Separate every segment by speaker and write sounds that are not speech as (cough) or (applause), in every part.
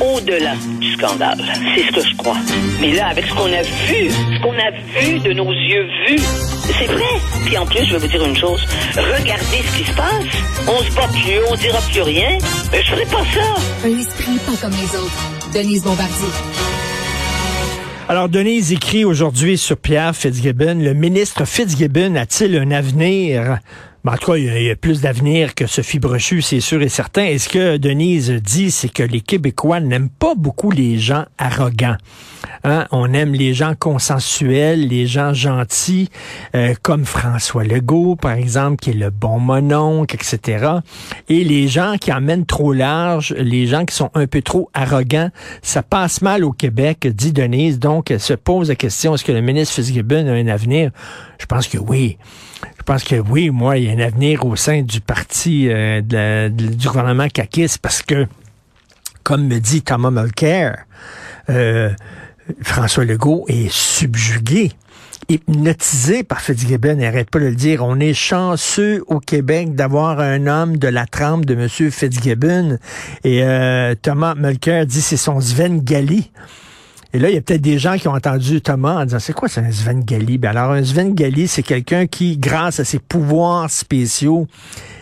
Speaker 1: au-delà du scandale. C'est ce que je crois. Mais là, avec ce qu'on a vu, ce qu'on a vu de nos yeux vus, c'est vrai. Puis en plus, je vais vous dire une chose. Regardez ce qui se passe. On se bat plus, on dira plus rien. Mais je ferai pas ça.
Speaker 2: Un esprit pas comme les autres. Denise Bombardier.
Speaker 3: Alors, Denise écrit aujourd'hui sur Pierre Fitzgibbon. Le ministre Fitzgibbon a-t-il un avenir en tout cas, il y, a, plus d'avenir que Sophie Brochu, c'est sûr et certain. Et ce que Denise dit, c'est que les Québécois n'aiment pas beaucoup les gens arrogants. Hein? On aime les gens consensuels, les gens gentils, euh, comme François Legault, par exemple, qui est le bon mononcle, etc. Et les gens qui emmènent trop large, les gens qui sont un peu trop arrogants, ça passe mal au Québec, dit Denise. Donc, elle se pose la question, est-ce que le ministre Fitzgibbon a un avenir? Je pense que oui. Je pense que oui, moi, il y a un avenir au sein du parti euh, du gouvernement CAQIS parce que, comme me dit Thomas Mulcair, euh, François Legault est subjugué hypnotisé par Fitzgibbon, n'arrête pas de le dire. On est chanceux au Québec d'avoir un homme de la trempe de M. Fitzgibbon. Et euh, Thomas Mulcair dit c'est son Svengali. Et là, il y a peut-être des gens qui ont entendu Thomas en disant, c'est quoi c'est un Svengali? Ben alors, un Svengali, c'est quelqu'un qui, grâce à ses pouvoirs spéciaux,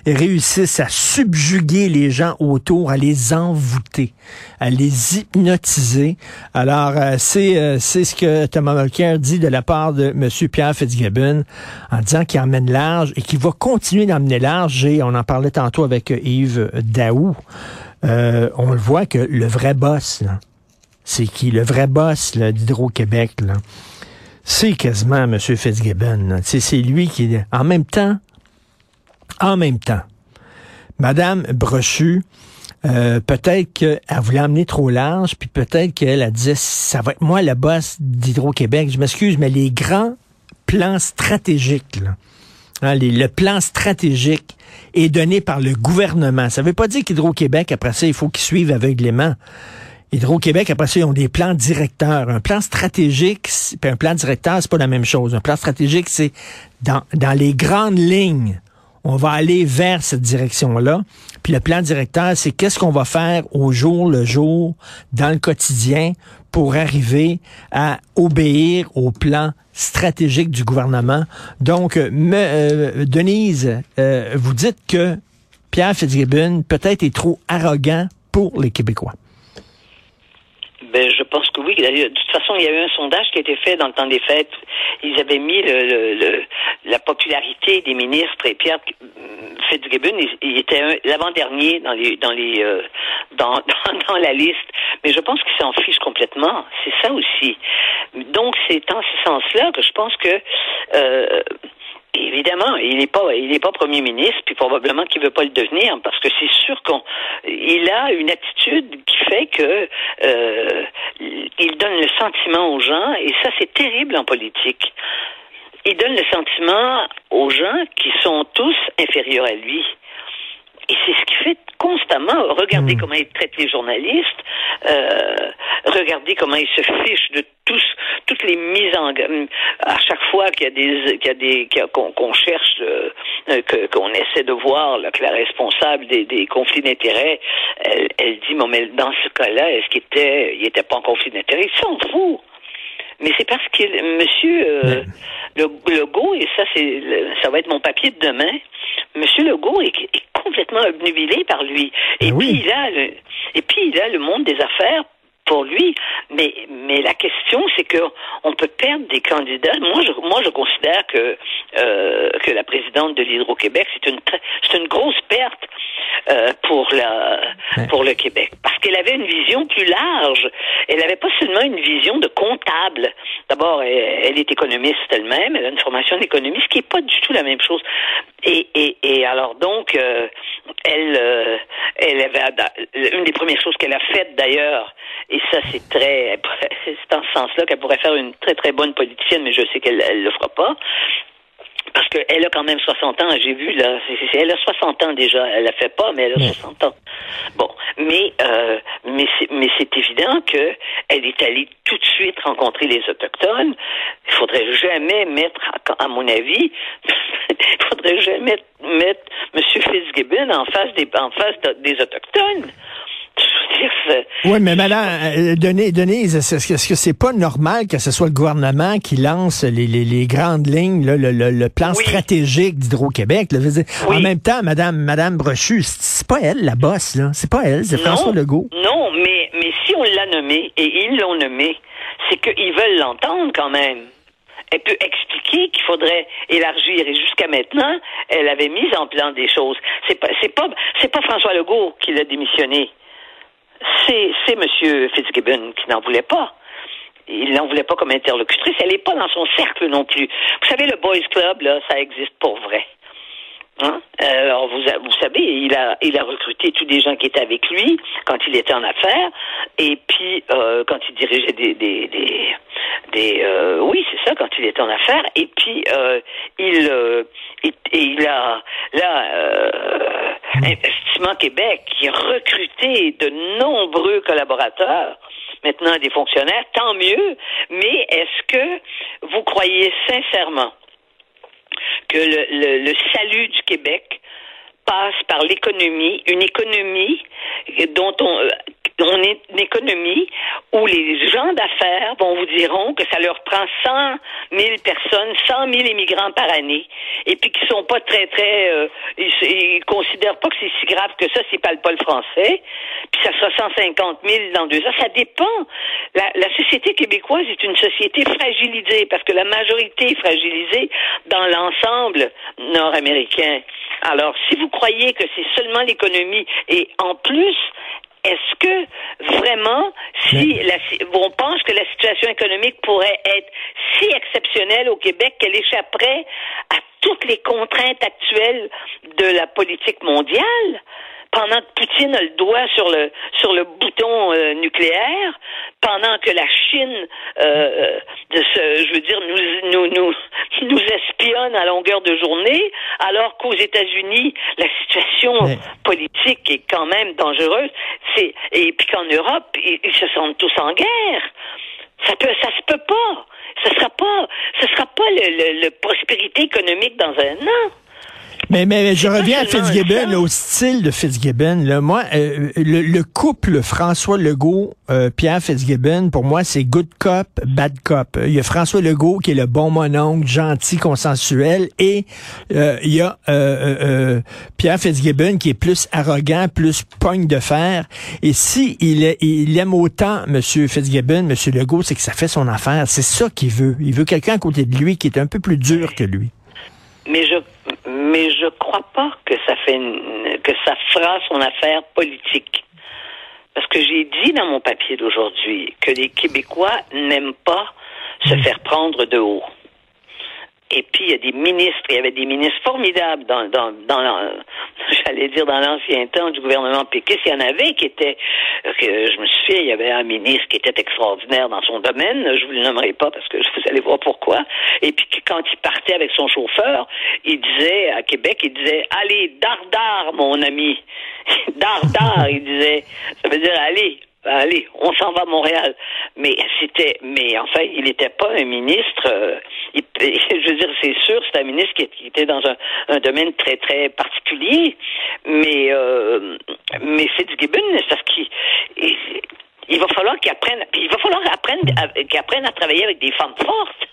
Speaker 3: réussissent à subjuguer les gens autour, à les envoûter, à les hypnotiser. Alors, euh, c'est euh, ce que Thomas Mulcair dit de la part de M. Pierre Fitzgibbon en disant qu'il emmène large et qu'il va continuer d'emmener large. Et on en parlait tantôt avec Yves Daou. Euh, on le voit que le vrai boss, là, c'est qui le vrai boss d'Hydro-Québec, c'est quasiment M. Fitzgibbon. C'est lui qui, en même temps, en même temps, Madame Brochu, euh, peut-être qu'elle voulait emmener trop large, puis peut-être qu'elle a dit, ça va être moi le boss d'Hydro-Québec. Je m'excuse, mais les grands plans stratégiques, hein, le plan stratégique est donné par le gouvernement. Ça ne veut pas dire qu'Hydro-Québec, après ça, il faut qu'il suive aveuglément. Hydro-Québec, après ça, ils ont des plans directeurs. Un plan stratégique, puis un plan directeur, c'est pas la même chose. Un plan stratégique, c'est dans, dans les grandes lignes. On va aller vers cette direction-là. Puis le plan directeur, c'est qu'est-ce qu'on va faire au jour le jour, dans le quotidien, pour arriver à obéir au plan stratégique du gouvernement. Donc, me, euh, Denise, euh, vous dites que Pierre Fitzgibbon peut-être est trop arrogant pour les Québécois.
Speaker 1: Pense que oui. De toute façon, il y a eu un sondage qui a été fait dans le temps des fêtes. Ils avaient mis le, le, la popularité des ministres et Pierre Fitzgibbon, il, était l'avant-dernier dans les dans les euh, dans, (laughs) dans, dans la liste. Mais je pense qu'il s'en fiche complètement. C'est ça aussi. Donc c'est en ce sens-là que je pense que euh, Évidemment, il n'est pas, il est pas premier ministre, puis probablement qu'il veut pas le devenir, parce que c'est sûr qu'il a une attitude qui fait que euh, il donne le sentiment aux gens, et ça c'est terrible en politique. Il donne le sentiment aux gens qui sont tous inférieurs à lui. Et c'est ce qu'il fait constamment. Regardez hmm. comment il traite les journalistes. Euh, regardez comment il se fiche de tous, toutes les mises en. À chaque fois qu'il y a des, qu'il y a des, qu'on cherche, euh, qu'on essaie de voir là, que la responsable des, des conflits d'intérêts, elle, elle dit, mais dans ce cas-là, est-ce qu'il était, il était pas en conflit d'intérêts? Il s'en fout mais c'est parce que Monsieur euh, le, Legault, et ça c'est ça va être mon papier de demain, Monsieur Legault est, est complètement obnubilé par lui. Et puis il a le, et puis il a le monde des affaires pour lui. Mais, mais la question, c'est que on peut perdre des candidats. Moi, je, moi, je considère que euh, que la présidente de l'Hydro-Québec, c'est une c'est une grosse perte euh, pour la pour le Québec, parce qu'elle avait une vision plus large. Elle n'avait pas seulement une vision de comptable. D'abord, elle, est économiste elle-même. Elle a une formation d'économiste, qui est pas du tout la même chose. Et, et, et alors donc, euh, elle, euh, elle avait une des premières choses qu'elle a faites d'ailleurs, et ça c'est très, (laughs) c'est en ce sens-là qu'elle pourrait faire une très très bonne politicienne, mais je sais qu'elle ne le fera pas parce qu'elle a quand même 60 ans, j'ai vu là, elle a 60 ans déjà, elle la fait pas, mais elle a 60 ans. Bon, mais euh, mais c'est mais c'est évident que elle est allée tout de suite rencontrer les autochtones. Il faudrait jamais mettre, à mon avis, (laughs) il faudrait jamais mettre M. Fitzgibbon en face des en face des autochtones.
Speaker 3: Oui, mais madame, euh, Denise, est-ce que c'est pas normal que ce soit le gouvernement qui lance les, les, les grandes lignes, là, le, le, plan stratégique d'Hydro-Québec? En même temps, madame, madame Brochu, c'est pas elle la bosse, là. C'est pas elle, c'est François Legault.
Speaker 1: Non, mais, mais si on l'a nommé et ils l'ont nommé, c'est qu'ils veulent l'entendre quand même elle peut expliquer qu'il faudrait élargir. Et jusqu'à maintenant, elle avait mis en plan des choses. C'est pas, c'est pas, c'est pas François Legault qui l'a démissionné. C'est, c'est M. Fitzgibbon qui n'en voulait pas. Il n'en voulait pas comme interlocutrice. Elle n'est pas dans son cercle non plus. Vous savez, le Boys Club, là, ça existe pour vrai. Hein? Euh, alors vous, vous savez, il a il a recruté tous les gens qui étaient avec lui quand il était en affaires, et puis euh, quand il dirigeait des des des, des euh, oui c'est ça quand il était en affaires, et puis il, il, il a là Investissement Québec qui a recruté de nombreux collaborateurs maintenant des fonctionnaires, tant mieux, mais est-ce que vous croyez sincèrement que le, salut du Québec passe par l'économie, une économie dont on, euh, on est une économie où les gens d'affaires vont vous diront que ça leur prend 100 000 personnes, 100 000 immigrants par année, et puis qui sont pas très très, euh, ils, considèrent pas que c'est si grave que ça s'ils parlent pas le français, puis ça sera 150 000 dans deux ans. Ça dépend. La, la société québécoise est une société fragilisée parce que la majorité est fragilisée dans l'ensemble nord-américain. Alors, si vous croyez que c'est seulement l'économie et en plus est-ce que vraiment, si la, on pense que la situation économique pourrait être si exceptionnelle au Québec qu'elle échapperait à toutes les contraintes actuelles de la politique mondiale, pendant que Poutine a le doigt sur le sur le bouton euh, nucléaire, pendant que la Chine, euh, euh, de ce, je veux dire, nous, nous nous (laughs) nous espionne à longueur de journée, alors qu'aux États-Unis la situation politique est quand même dangereuse. C'est et puis qu'en Europe ils, se sentent tous en guerre. Ça peut, ça se peut pas. Ce sera pas, ce sera pas le, le prospérité économique dans un an.
Speaker 3: Mais, mais je reviens à Fitzgibbon, au style de Fitzgibbon. Là. Moi, euh, le, couple François Legault, euh, Pierre Fitzgibbon, pour moi, c'est good cop, bad cop. Il y a François Legault qui est le bon mononcle, gentil, consensuel, et euh, il y a Pierre Fitzgibbon qui est plus arrogant, plus pogne de fer. Et si il, il aime autant M. Fitzgibbon, M. Legault, c'est que ça fait son affaire. C'est ça qu'il veut. Il veut quelqu'un à côté de lui qui est un peu plus dur que lui.
Speaker 1: Mais je mais je crois pas que ça fait que ça fera son affaire politique. Parce que j'ai dit dans mon papier d'aujourd'hui que les Québécois n'aiment pas se hmm. faire prendre de haut. Et puis il y a des ministres, il y avait des ministres formidables dans, dans, dans (laughs) j'allais dire dans l'ancien temps du gouvernement péquiste, il y en avait qui étaient, que je me souviens, il y avait un ministre qui était extraordinaire dans son domaine, je vous le nommerai pas parce que (laughs) vous allez voir pourquoi. Et puis quand il partait avec son chauffeur, il disait à Québec, il disait allez dardard mon ami, (laughs) dardard, il disait, ça veut dire allez allez, on s'en va à Montréal. Mais c'était, mais enfin, il n'était pas un ministre. Euh, (laughs) je veux dire, c'est sûr, c'est un ministre qui, était dans un, domaine très très particulier. Mais euh, mais Fitzgibbon, parce qu'il il, va falloir qu'il apprenne, il va falloir apprendre, qu'il apprenne à travailler avec des femmes fortes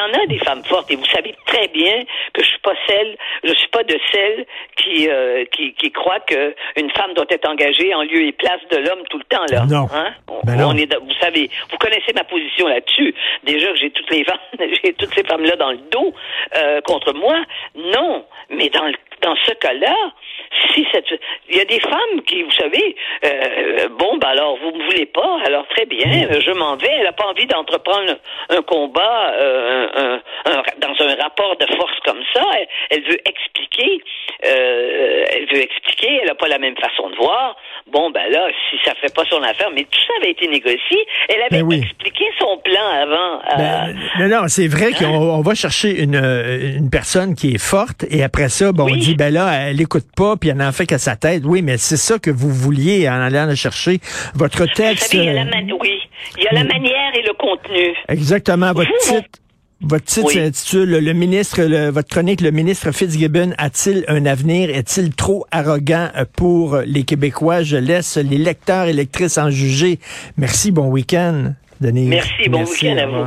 Speaker 1: y en a des femmes fortes et vous savez très bien que je suis pas celle, je suis pas de celles qui euh, qui, qui croient que une femme doit être engagée en lieu et place de l'homme tout le temps là.
Speaker 3: Non.
Speaker 1: Hein?
Speaker 3: Ben
Speaker 1: on, est, vous savez, vous connaissez ma position là-dessus. Déjà que j'ai toutes les femmes, (laughs) j'ai toutes ces femmes là dans le dos euh, contre moi. Non, mais dans dans ce cas-là, si cette, il y a des femmes qui, vous savez, euh, bon, bah alors vous ne voulez pas, alors très bien, je m'en vais. Elle n'a pas envie d'entreprendre un combat euh, dans un rapport de force comme ça. Elle, veut expliquer, euh, elle veut expliquer. Elle n'a pas la même façon de voir. Bon, ben là, si ça fait pas son affaire, mais tout ça avait été négocié. Elle avait ben expliqué son plan avant.
Speaker 3: Ben, non, non, c'est vrai hein? qu'on va chercher une, une personne qui est forte et après ça, bon, on dit ben là, elle écoute pas puis elle n'en fait qu'à sa tête. Oui, mais c'est ça que vous vouliez en allant chercher votre texte.
Speaker 1: il y a la oui, il y a la manière et le contenu.
Speaker 3: Exactement, votre titre. Votre titre
Speaker 1: Oui.
Speaker 3: s'intitule le ministre, le- votre chronique, le ministre Fitzgibbon a-t-il un avenir? Est-il trop arrogant euh, pour les Québécois? Je laisse les lecteurs et lectrices en juger. Merci, bon week-end, Denise.
Speaker 1: Merci, bon week-end à vous.